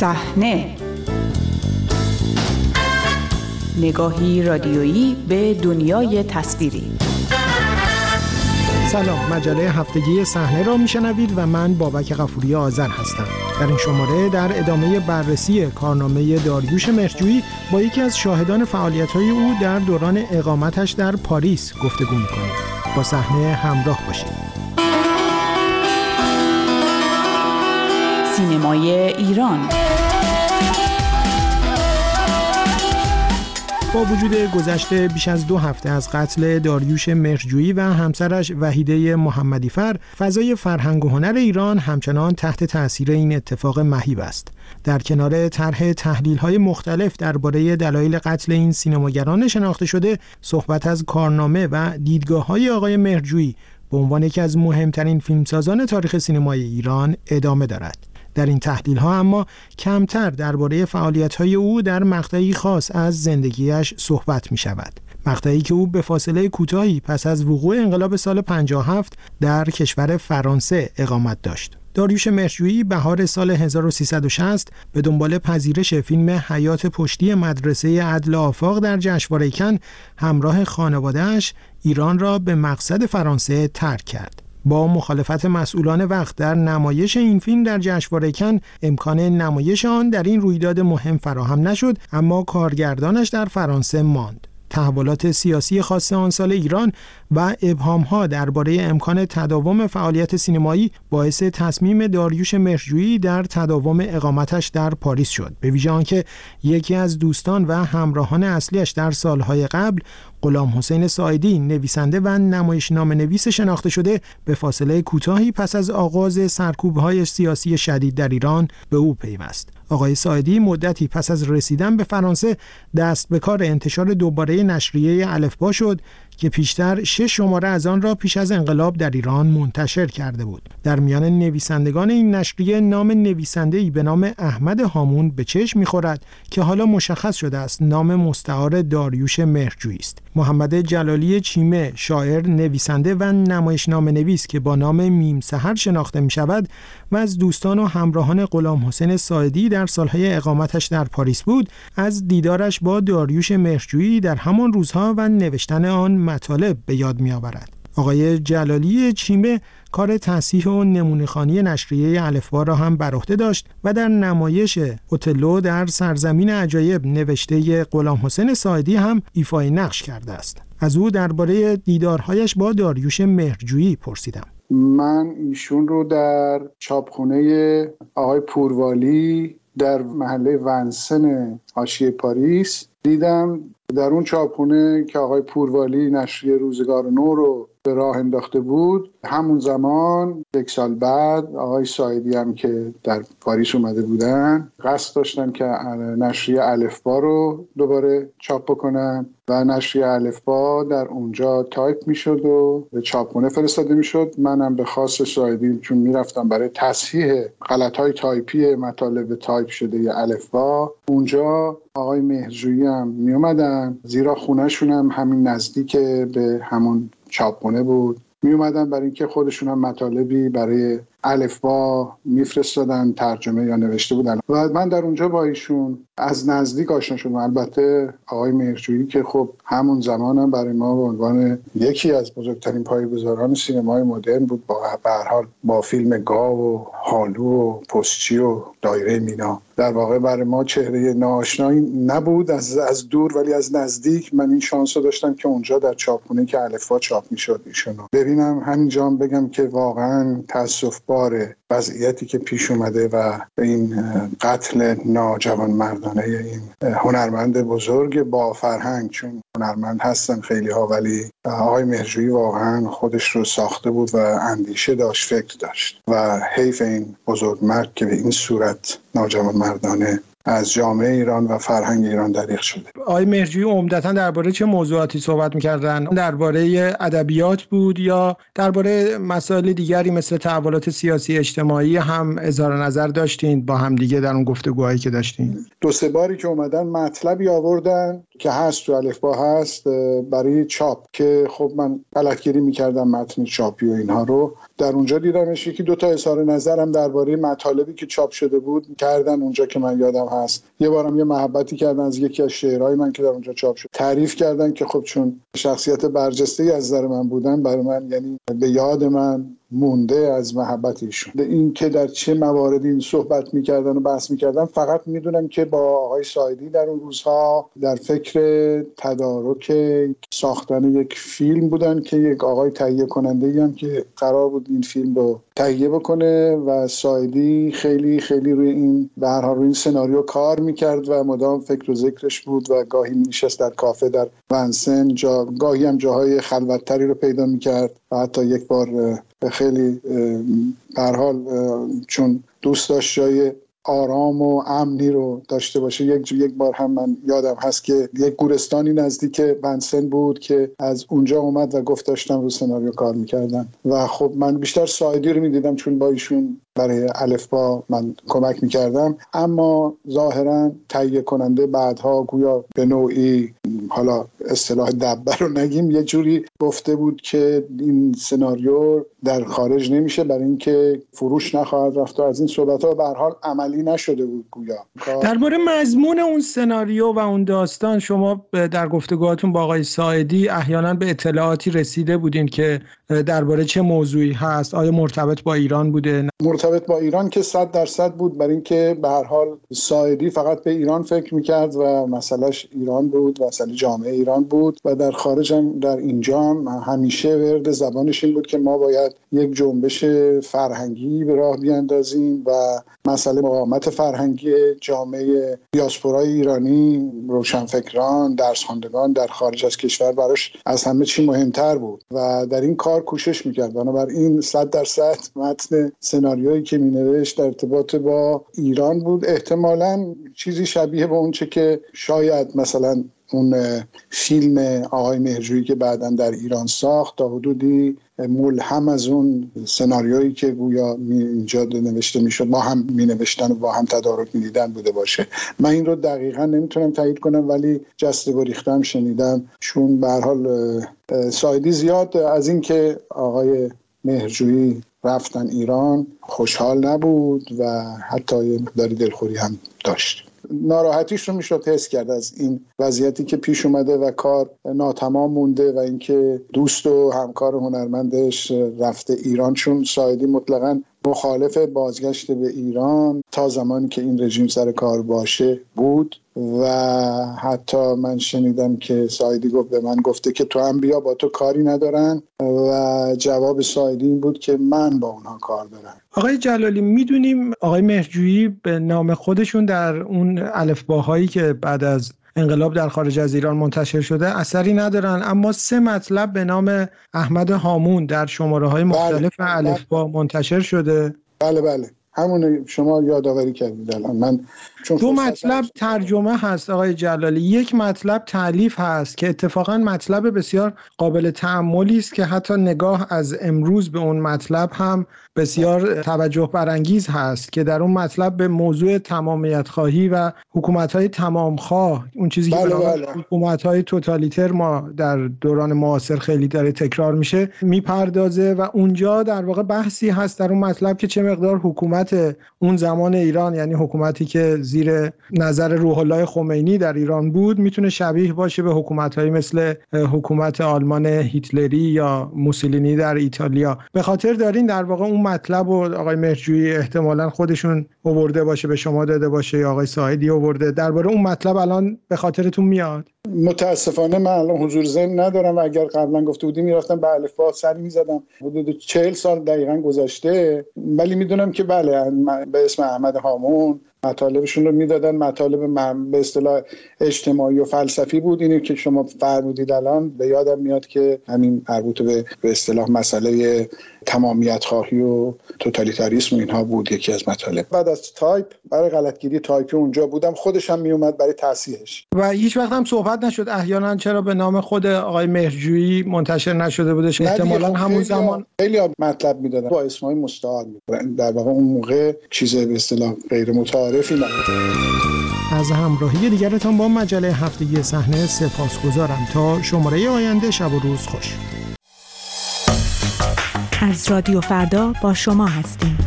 صحنه. نگاهی رادیویی به دنیای تصویری. سلام مجله هفتگی صحنه را میشنوید و من بابک غفوری آذر هستم. در این شماره در ادامه بررسی کارنامه داریوش مرجویی با یکی از شاهدان فعالیت‌های او در دوران اقامتش در پاریس گفتگو می‌کنیم. با صحنه همراه باشید. سینمای ایران. با وجود گذشته بیش از دو هفته از قتل داریوش مرجویی و همسرش وحیده محمدیفر فضای فرهنگ و هنر ایران همچنان تحت تاثیر این اتفاق مهیب است. در کنار طرح تحلیل های مختلف درباره دلایل قتل این سینماگران شناخته شده صحبت از کارنامه و دیدگاه های آقای مرجویی به عنوان یکی از مهمترین فیلمسازان تاریخ سینمای ایران ادامه دارد. در این تحلیل ها اما کمتر درباره فعالیت های او در مقطعی خاص از زندگیش صحبت می شود. مقطعی که او به فاصله کوتاهی پس از وقوع انقلاب سال 57 در کشور فرانسه اقامت داشت. داریوش مرجویی بهار سال 1360 به دنبال پذیرش فیلم حیات پشتی مدرسه عدل آفاق در جشنواره کن همراه خانوادهش ایران را به مقصد فرانسه ترک کرد. با مخالفت مسئولان وقت در نمایش این فیلم در جشنواره کن امکان نمایش آن در این رویداد مهم فراهم نشد اما کارگردانش در فرانسه ماند. تحولات سیاسی خاص آن سال ایران و ابهامها درباره امکان تداوم فعالیت سینمایی باعث تصمیم داریوش مرجویی در تداوم اقامتش در پاریس شد. به ویژه آنکه یکی از دوستان و همراهان اصلیش در سالهای قبل غلام حسین سایدی نویسنده و نمایشنامه نویس شناخته شده به فاصله کوتاهی پس از آغاز سرکوبهای سیاسی شدید در ایران به او پیوست. آقای سایدی مدتی پس از رسیدن به فرانسه دست به کار انتشار دوباره نشریه الفبا شد که پیشتر شش شماره از آن را پیش از انقلاب در ایران منتشر کرده بود. در میان نویسندگان این نشریه نام نویسنده‌ای به نام احمد هامون به چشم می‌خورد که حالا مشخص شده است نام مستعار داریوش مهرجویی است. محمد جلالی چیمه شاعر نویسنده و نمایشنامه نویس که با نام میم سحر شناخته می شود و از دوستان و همراهان غلام حسین ساعدی در سالهای اقامتش در پاریس بود از دیدارش با داریوش مهرجویی در همان روزها و نوشتن آن مطالب به یاد می آورد. آقای جلالی چیمه کار تصحیح و نمونه‌خوانی نشریه الفبا را هم بر عهده داشت و در نمایش اتللو در سرزمین عجایب نوشته غلام حسین ساعدی هم ایفای نقش کرده است. از او درباره دیدارهایش با داریوش مهرجویی پرسیدم. من ایشون رو در چاپخونه آقای پوروالی در محله ونسن حاشیه پاریس دیدم. در اون چاپخونه که آقای پوروالی نشریه روزگار نو رو به راه انداخته بود. همون زمان یک سال بعد آقای ساعدی هم که در پاریس اومده بودن قصد داشتن که نشریه الفبا رو دوباره چاپ بکنن و نشریه الفبا در اونجا تایپ می‌شد و به چاپخونه فرستاده می‌شد. منم به خواست ساعدی چون می‌رفتم برای تصحیح غلط های تایپی مطالب تایپ شده الفبا اونجا آقای مهرجویی هم می اومدن زیرا خونه‌شون هم همین نزدیک به همون چاپخونه بود. می اومدن برای اینکه خودشون هم مطالبی برای الفبا میفرستادن ترجمه یا نوشته بودن. و من در اونجا با ایشون از نزدیک آشنا شدم. البته آقای مهرجویی که خب همون زمان هم برای ما به عنوان یکی از بزرگترین پایه‌گذاران سینمای مدرن بود. با حال با فیلم گاو و حالو و پستچی و دایره مینا. در واقع برای ما چهره ناآشنایی نبود. از از دور ولی از نزدیک من این شانس رو داشتم که اونجا در چاپخونه که الفا چاپ می‌شد ایشون ببینم. همینجا بگم که واقعا تاسف بار وضعیتی که پیش اومده و به این قتل ناجوان مردانه این هنرمند بزرگ با فرهنگ چون هنرمند هستن خیلی ها ولی آقای مهرجویی واقعا خودش رو ساخته بود و اندیشه داشت فکر داشت و حیف این بزرگ مرد که به این صورت ناجوان مردانه از جامعه ایران و فرهنگ ایران دریغ شده. آقای مهرجویی عمدتا درباره چه موضوعاتی صحبت می‌کردن؟ درباره ادبیات بود یا درباره مسائل دیگری مثل تحولات سیاسی اجتماعی هم اظهار نظر داشتین؟ با هم دیگه در اون گفتگوهایی که داشتین. دو سه باری که اومدن مطلبی آوردن. که هست تو الفبا هست برای چاپ که خب من غلطگیری می‌کردم متن چاپی و اینها رو. در اونجا دیدمش یکی دو تا اظهار نظرم درباره مطالبی که چاپ شده بود کردن اونجا که من یادم هست. یه بارم یه محبتی کردن از یکی از شعرهای من که در اونجا چاپ شد. تعریف کردن که خب چون شخصیت برجسته از نظر من بودن برای من یعنی به یاد من مونده از محبت ایشون. این که در چه مواردی این صحبت می‌کردن و بحث می‌کردن فقط می‌دونم که با آقای سایدی در اون روزها در فکر تدارک ساختن یک فیلم بودن که یک آقای تهیه کننده هم که قرار بود این فیلم رو تهیه بکنه و سایدی خیلی خیلی روی این به روی این سناریو کار می‌کرد و مدام فکر و ذکرش بود و گاهی میشست در کافه در ونسن جا گاهی هم جاهای خلوتتری رو پیدا می‌کرد و حتی یک بار خیلی در حال چون دوست داشت جای آرام و امنی رو داشته باشه یک یک بار هم من یادم هست که یک گورستانی نزدیک بنسن بود که از اونجا اومد و گفت داشتم رو سناریو کار می‌کردن و خب من بیشتر سایدی رو می‌دیدم چون با ایشون برای الفبا من کمک می‌کردم اما ظاهرا تهیه کننده بعدها گویا به نوعی حالا اصطلاح دبه رو نگیم یه جوری گفته بود که این سناریو در خارج نمیشه برای اینکه فروش نخواهد رفت و از این صحبت ها به حال عملی نشده بود گویا. درباره مضمون اون سناریو و اون داستان شما در گفتگوهاتون با آقای ساعدی احیانا به اطلاعاتی رسیده بودین که درباره چه موضوعی هست؟ آیا مرتبط با ایران بوده؟ مرتبط با ایران که صد درصد بود. برای اینکه به هر حال سایدی فقط به ایران فکر می‌کرد و مسئلهش ایران بود و مسئله جامعه ایران بود و در خارج هم در اینجا هم همیشه ورد زبانش این بود که ما باید یک جنبش فرهنگی به راه بیاندازیم و مسئله مقاومت فرهنگی جامعه دیاسپورای ایرانی روشنفکران درس خواندگان در خارج از کشور براش از همه چی مهمتر بود و در این کار کوشش می‌کرد. بنابراین صد درصد متن سناریویی که مینوشت در ارتباط با ایران بود. احتمالا چیزی شبیه به اونچه که شاید مثلا اون فیلم آقای مهرجویی که بعدا در ایران ساخت تا حدودی ملهم از اون سناریویی که گویا اینجا نوشته می‌شد ما هم می نوشتن و با هم تدارک می دیدن بوده باشه. من این رو دقیقا نمی‌تونم تایید کنم ولی جسته گریختم شنیدم. چون به حال سایدی زیاد از اینکه آقای مهرجویی رفتن ایران خوشحال نبود و حتی یه مقداری دلخوری هم داشت. ناراحتیش رو می‌شد حس کرد از این وضعیتی که پیش اومده و کار ناتمام مونده و اینکه دوست و همکار هنرمندش رفته ایران چون سایدی مطلقا مخالف بازگشت به ایران تا زمانی که این رژیم سر کار باشه بود و حتی من شنیدم که سایدی گفت به من گفته که تو هم بیا با تو کاری ندارن و جواب سایدی این بود که من با اونها کار دارم. آقای جلالی می‌دونیم آقای مهرجویی به نام خودشون در اون الفباهایی که بعد از انقلاب در خارج از ایران منتشر شده اثری ندارن اما سه مطلب به نام احمد هامون در شماره های بله. مختلف بله. الفبا منتشر شده بله بله همون شما یادآوری کردید الان من دو مطلب ترجمه هست آقای جلالی. یک مطلب تعلیف هست که اتفاقا مطلب بسیار قابل تعملی است که حتی نگاه از امروز به اون مطلب هم بسیار توجه برانگیز هست که در اون مطلب به موضوع تمامیت خواهی و حکومت های تمام خواه اون چیزی بله که بله. حکومت های توتالیتر ما در دوران معاصر خیلی داره تکرار میشه می‌پردازه و اونجا در واقع بحثی هست در اون مطلب که چه مقدار حکومت اون زمان ایران یعنی حکومتی که زیر نظر روح الله خمینی در ایران بود می‌تونه شبیه باشه به حکومت های مثل حکومت آلمان هیتلری یا موسولینی در ایتالیا. به خاطر دارین در واقع اون مطلب و آقای مهرجویی احتمالا خودشون اوورده باشه به شما داده باشه یا آقای ساعدی اوورده درباره اون مطلب الان به خاطرتون میاد؟ متاسفانه من الان حضور ذهن ندارم و اگر قبلا گفته بودی می‌رفتم به الفبا سری می‌زدم. حدود چهل سال دقیقا گذشته ولی می‌دونم که بله به اسم احمد هامون مطالبشون رو می‌دادن. مطالب به اصطلاح اجتماعی و فلسفی بود. اینی که شما فرمودید الان به یادم میاد که همین مربوط به به اصطلاح مسئله تمامیت خواهی و توتالیتاریسم و اینها بود یکی از مطالب. بعد از تایپ برای غلطگیری تایپی اونجا بودم. خودش هم میومد برای تصحیحش و هیچ وقت هم صحبت نشد. احیانا چرا به نام خود آقای مهرجویی منتشر نشده بودش؟ احتمالا خب همون زمان خیلی مطلب می‌دادن. با اسمای مستعار در واقع اون موقع چیز به اصطلاح غیر متعارفی نبود از همراهی دیگرتان با مجله هفتگی صحنه سپاسگزارم تا شماره آینده شب و روز خوش. از رادیو فردا با شما هستیم.